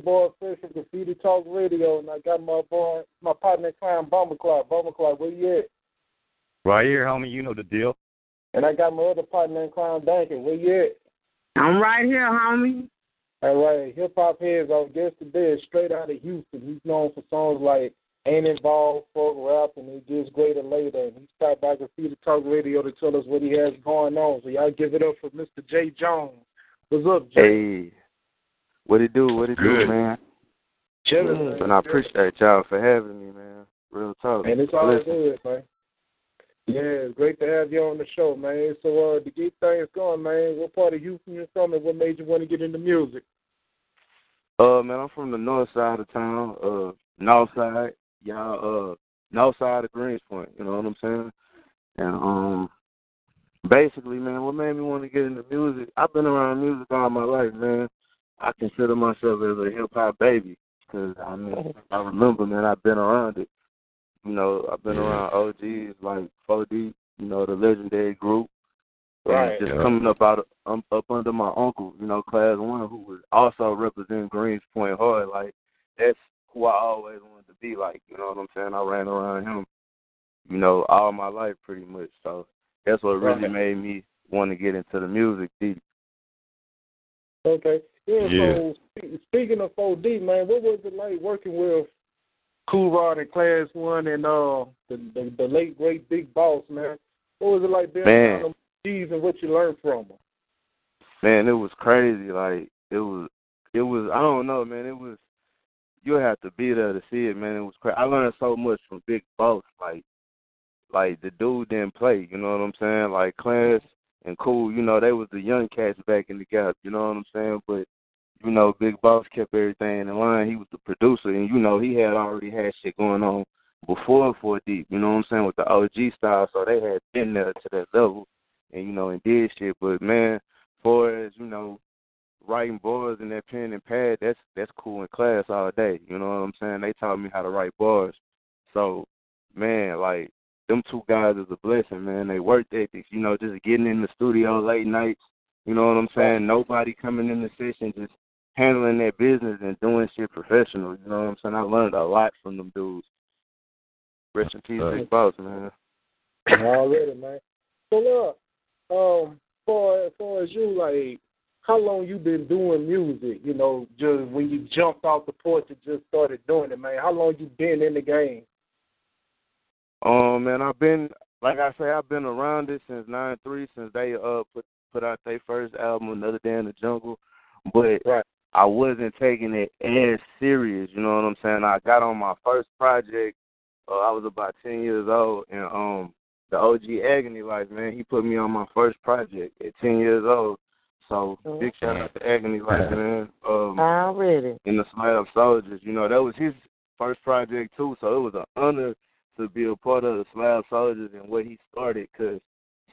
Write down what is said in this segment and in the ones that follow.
boy Fresh from Graffiti Talk Radio, and I got my boy, my partner in crime, Bomber Clock. Bomber Clock, where you at? Right here, homie. You know the deal. And I got my other partner in crime, Duncan. Where you at? I'm right here, homie. All right, hip hop heads. Our guest today is straight out of Houston. He's known for songs like "Ain't Involved," folk rap, and "It Gets Greater Later." And he stopped by Graffiti Talk Radio to tell us what he has going on. So y'all give it up for Mr. Jay Jones. What's up, Jay? Hey, what it do? What it Good. do, man? Chilling. And I appreciate y'all for having me, man. Real talk. And it's all Listen. good, man. Yeah, it's great to have you on the show, man. So uh to get things going, man, what part of Houston you from and what made you want to get into music? Uh, man, I'm from the north side of town, uh, north side, y'all, uh, north side of Greenspoint. You know what I'm saying? And um, basically, man, what made me want to get into music? I've been around music all my life, man. I consider myself as a hip hop baby because I mean, I remember, man, I've been around it. You know, I've been around OGs like 4D, you know, the legendary group. And Right. Just Yeah. coming up out of, um, up under my uncle, you know, class one, who was also representing Greens Point Hard. Like that's who I always wanted to be like. You know what I'm saying? I ran around him, you know, all my life pretty much. So that's what really Right. made me want to get into the music deep. Okay. Yeah, Yeah. so speaking of 4D, man, what was it like working with Cool Rod in Class One and uh the, the the late great Big Boss, man? What was it like being Man. around them and what you learned from them? Man, it was crazy. Like it was, it was. I don't know, man. It was. You have to be there to see it, man. It was crazy. I learned so much from Big Boss. Like, like the dude didn't play. You know what I'm saying? Like Class and Cool. You know they was the young cats back in the gap. You know what I'm saying? But you know, Big Boss kept everything in line. He was the producer, and you know he had already had shit going on before Four Deep. You know what I'm saying with the OG style. So they had been there to that level, and you know and did shit. But man, far as you know, writing bars in that pen and pad, that's that's cool in class all day. You know what I'm saying? They taught me how to write bars. So, man, like them two guys is a blessing, man. They work ethics, you know, just getting in the studio late nights. You know what I'm saying? Nobody coming in the session, just handling their business and doing shit professional. You know what I'm saying? I learned a lot from them dudes. Rest in peace. Big Boss, man. Already, man. So look, um, for as far as you, like, how long you been doing music? You know, just when you jumped off the porch and just started doing it, man. How long you been in the game? Um, man, I've been like I say, I've been around it since nine three, since they uh put put out their first album, Another Day in the Jungle. But Right. I wasn't taking it as serious, you know what I'm saying? I got on my first project, uh, I was about ten years old and um the OG Agony Life, man, he put me on my first project at ten years old. So big shout out to Agony Life, man. Um Already. in the Slab Soldiers. You know, that was his first project too, so it was an honor to be a part of the Slab Soldiers and what he started. Cause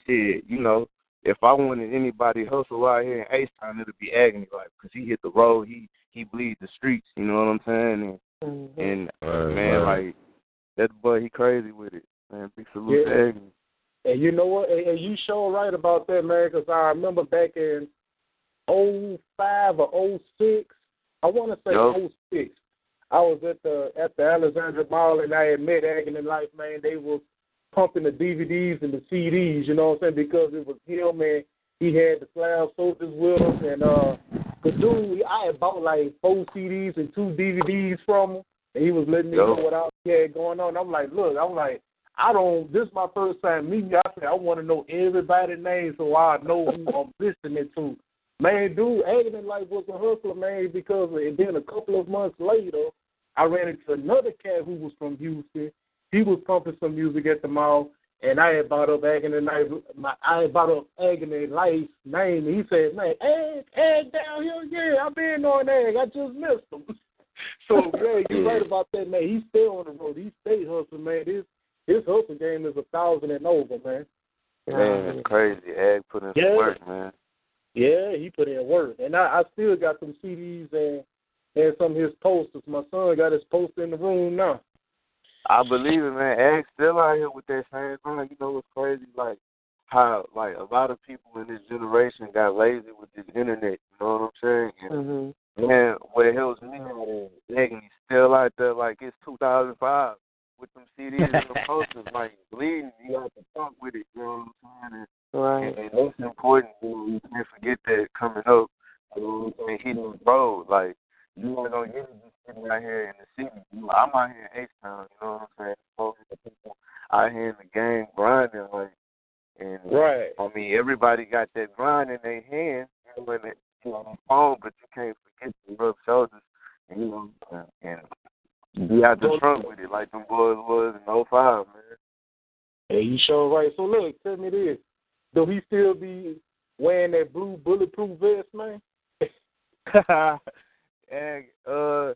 shit, you know, if I wanted anybody to hustle out here in H Town, it'd be Agony Life, cause he hit the road, he he bleed the streets. You know what I'm saying? And Mhm. and Right, man, right. like that boy, he crazy with it. Man, big salute Yeah. to Agony. And you know what? And and you sure right about that, man, because I remember back in '05 or '06, I want to say Yup. '06. I was at the at the Alexandra Mall and I had met Agony Life, man. They was pumping the DVDs and the CDs, you know what I'm saying? Because it was him and he had the Slab Soldiers with him and uh the dude I had bought like four CDs and two DVDs from him and he was letting me Yup. know what else he had going on. I'm like, look, I'm like I don't. This is my first time meeting you. I said I want to know everybody's name so I know who I'm listening to. Man, dude, Agony Life was a hustler, man, because and then a couple of months later, I ran into another cat who was from Houston. He was pumping some music at the mall, and I had brought up Agony Life. My, I had brought up Agony Life's name, and he said, "Man, Egg, Egg down here, yeah, I've been on Egg. I just missed him." so, yeah, you're right about that, man. He stay on the road. He stay hustling, man. This his hustle game is a thousand and over, man. Man, it's crazy. Ag put in Yeah. work, man. Yeah, he put in work, and I, I still got some CDs and and some of his posters. My son got his poster in the room now. I believe it, man. Ag's still out here with that same thing. You know what's crazy? Like, how like a lot of people in this generation got lazy with this internet. You know what I'm saying? And Mhm. man, what helps me out is Agony still out there like it's 2005 with them CDs and the posters like bleeding. You have to talk with it. You know what I'm saying? And, Right. and that's important. You, know, you can't forget that coming up. You know what I'm saying? Hitting the road like. You ain't gonna get it sitting out here in the city. You know, I'm out here in H Town, you know what I'm saying? The people out here in the game grinding like and Right. I mean, everybody got that grind in their hand, you know, and it, you know, on the phone, but you can't forget to rub shoulders, and, you know, and, and be out the trunk with it like them boys was in '05, man. Hey, you sure right. So look, tell me this: Do he still be wearing that blue bulletproof vest, man? and uh,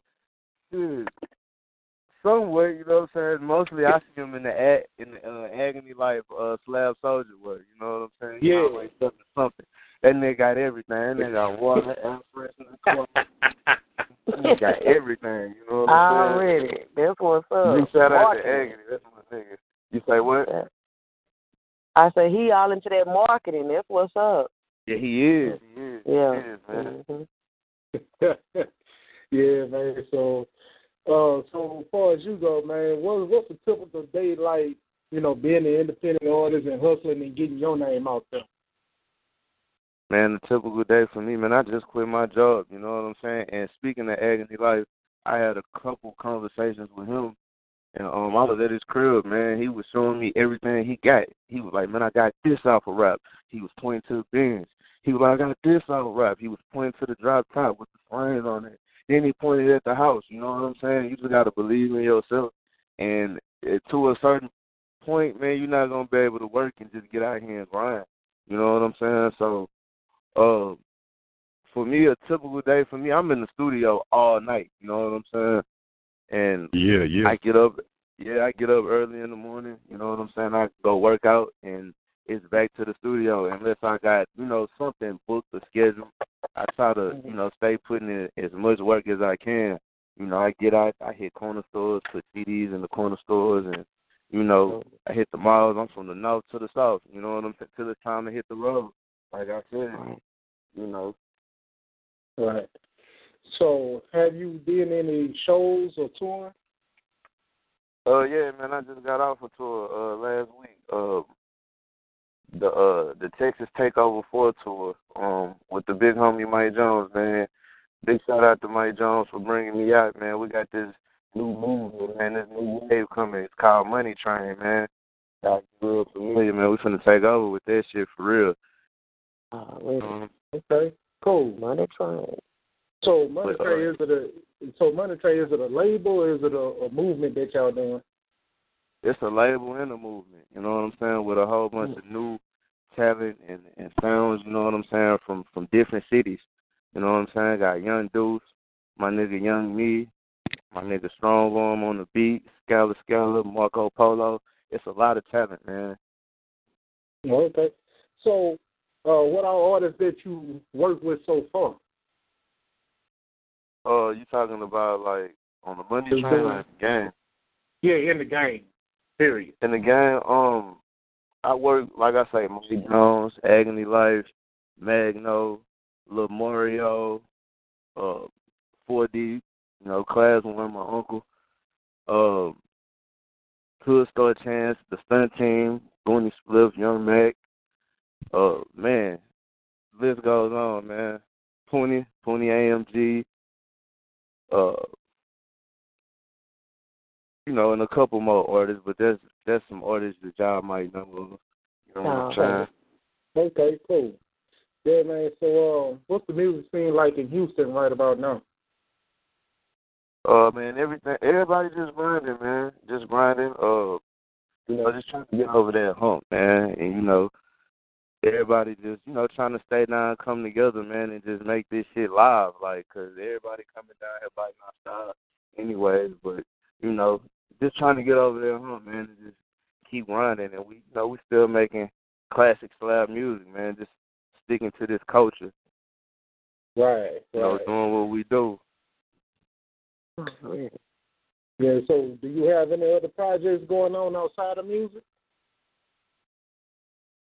dude, somewhat, you know what I'm saying. Mostly, I see him in the ag- in the uh, agony life uh, slab soldier work. You know what I'm saying? Yeah. always up to something. That nigga got everything. That nigga got water, air freshener, he got everything. You know what I'm saying? Already. That's what's up. Big shout out to Agony. That's my nigga. You say what? I say he all into that marketing. That's what's up. Yeah, he is. He is. Yeah. He is, man. Mhm. yeah, man. So, uh, so far as you go, man, what what's a typical day like? You know, being an independent artist and hustling and getting your name out there. Man, a typical day for me, man. I just quit my job. You know what I'm saying? And speaking of agony life, I had a couple conversations with him, and um, I was at his crib, man. He was showing me everything he got. He was like, "Man, I got this off of rap." He was pointing to the bins. He was like, "I got this off of rap." He was pointing to the drop top with the flames on it. Then he pointed at the house. You know what I'm saying? You just gotta believe in yourself, and to a certain point, man, you're not gonna be able to work and just get out here and grind. You know what I'm saying? So uh, for me, a typical day for me, I'm in the studio all night. You know what I'm saying? And Yeah, yeah. I get up, yeah, I get up early in the morning. You know what I'm saying? I go work out, and it's back to the studio. Unless I got, you know, something booked or scheduled, I try to, you know, stay putting in as much work as I can. You know, I get out, I hit corner stores, put CDs in the corner stores, and you know, I hit the malls. I'm from the north to the south. You know what I'm saying? Till it's time to hit the road. Like I said, you know. Right. So, have you been any shows or touring? Uh yeah, man, I just got off a tour uh last week. Uh the uh the Texas Takeover Four tour, um, with the big homie Mike Jones, man. Big shout out to Mike Jones for bringing me out, man. We got this new movement, man, this new wave coming. It's called Money Train, man. Y'all real familiar, man. We finna take over with that shit for real. Already. Um, Okay, cool. Money train. So, Money But, uh, Train is it a so Money Train is it a label or is it a, a movement that y'all doing? it's a label and a movement, you know what I'm saying, with a whole bunch of new talent and, and sounds, you know what I'm saying, from from different cities. You know what I'm saying? Got Young Deuce, my nigga Young Me, my nigga Strong Arm on the beat, Scala Scala, Marco Polo. It's a lot of talent, man. Okay. So, uh, what are artists that you work with so far? Uh, you talking about like on the money train game. or in the game? Yeah, in the game. Period. In the game, um, I work like I say, Mike Jones, Agony Life, Magno, Lil Mario, uh, 4D, you know, Class One, my uncle, um, Hood Store Chance, the Stunt Team, Booney Spliff, Young Mac, uh, man, list goes on, man. Pony, Pony AMG, uh, you know, and a couple more artists, but that's that's some artists that y'all might know of. You know what I'm Oh, saying? Okay, cool. Yeah, man. So, uh, what's the music scene like in Houston right about now? Uh, man, everything, everybody just grinding, man, just grinding. Uh, you know, just trying to get over that hump, man, and you know, everybody just, you know, trying to stay down, come together, man, and just make this shit live, like, cause everybody coming down here biting our style, anyways. But you know, just trying to get over that hump, man, and just keep grinding, and we, you know, we still making classic slab music, man, just sticking to this culture, Right. you know, Right. doing what we do. Already. Yeah. So, do you have any other projects going on outside of music?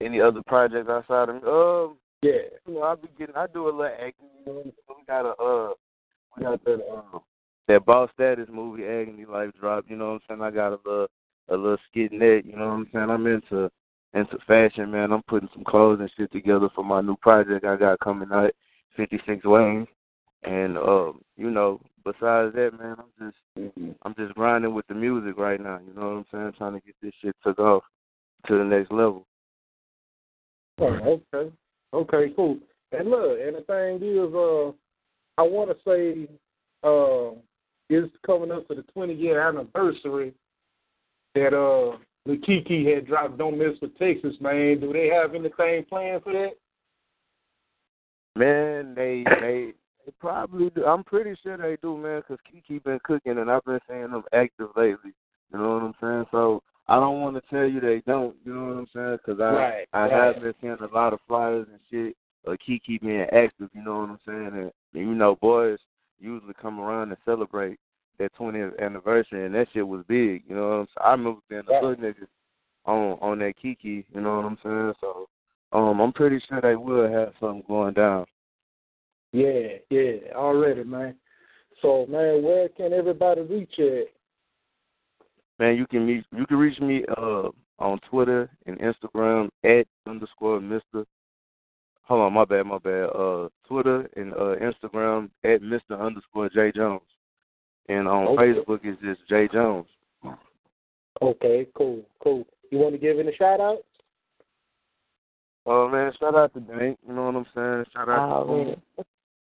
any other projects outside of? Um, Yeah. you know, I be getting, I do a little acting. You know, we got a, uh, we got that, uh, that boss status movie, Agony Life drop. You know what I'm saying? I got a little, a little skit net. You know what I'm saying? I'm into, into fashion, man. I'm putting some clothes and shit together for my new project I got coming out, 56 Wayne. And, um, you know, besides that, man, I'm just, I'm just grinding with the music right now. You know what I'm saying? Trying to get this shit took off to the next level. Oh, okay. Okay, cool. And look, and the thing is, uh, I want to say, uh, it's coming up to the 20 year anniversary that uh, the Kiki had dropped "Don't Miss with Texas." Man, do they have anything planned for that? Man, they they they probably do. I'm pretty sure they do, man, because Kiki been cooking and I've been seeing them active lately. You know what I'm saying? So I don't want to tell you they don't. You know what I'm saying? Because I Right, I right. have been seeing a lot of flyers and shit. Uh, Kiki being active. You know what I'm saying? And, and you know, boys usually come around and celebrate their 20th anniversary, and that shit was big. You know what I'm saying? I remember being the hood niggas on on that Kiki. You know what I'm saying? So um, I'm pretty sure they will have something going down. Yeah, yeah, already, man. So, man, where can everybody reach at? Man, you can meet you can reach me uh on Twitter and Instagram at underscore Mister. Hold on, my bad, my bad. Uh, Twitter and uh Instagram at Mister underscore J Jones, and on Okay. Facebook is just J Jones. Okay, cool, cool. You want to give any shout out? Oh man, shout out to Dank. You know what I'm saying? Shout out to Already. cool,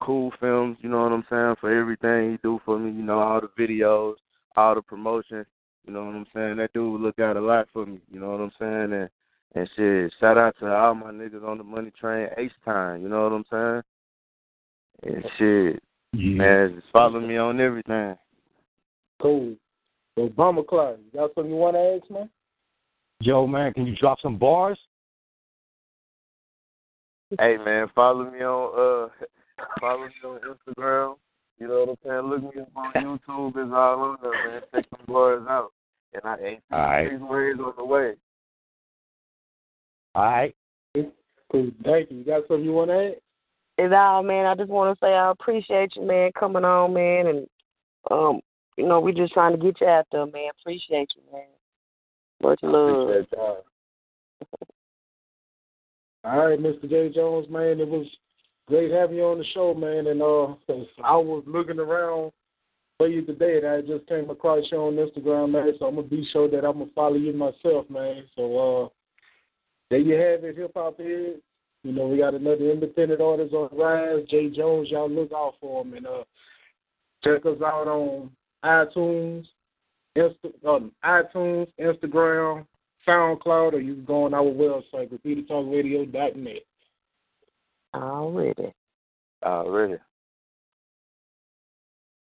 cool Films. You know what I'm saying for everything he do for me. You know all the videos, all the promotion. You know what I'm saying? That dude look out a lot for me. You know what I'm saying? And and shit, shout out to all my niggas on the money train, H time. You know what I'm saying? And shit, man, just follow me on everything. Cool. So, Bomber Clyde, you got something you want to ask, man? Joe, man, can you drop some bars? Hey man, follow me on uh follow me on Instagram. You know what I'm saying? Look me up on YouTube. It's all on there, man. Check some boys out. And I ain't All right. these ways on the way. All right. Cool. Thank you. You got something you want to add? It's all, man. I just want to say I appreciate you, man, coming on, man, and um, you know, we just trying to get you out there, man. Appreciate you, man. Much love. Appreciate. All right, Mr. J. Jones, man, it was great having you on the show, man. And uh, I was looking around for you today, and I just came across you on Instagram, man. So I'm gonna be sure that I'm gonna follow you myself, man. So uh, there you have it, hip hop is. You know, we got another independent artist on the rise, Jay Jones. Y'all look out for him, and uh, check us out on iTunes, Insta- um, iTunes, Instagram, SoundCloud, or you can go on our website, repeatertalkradio.net. Already. Already.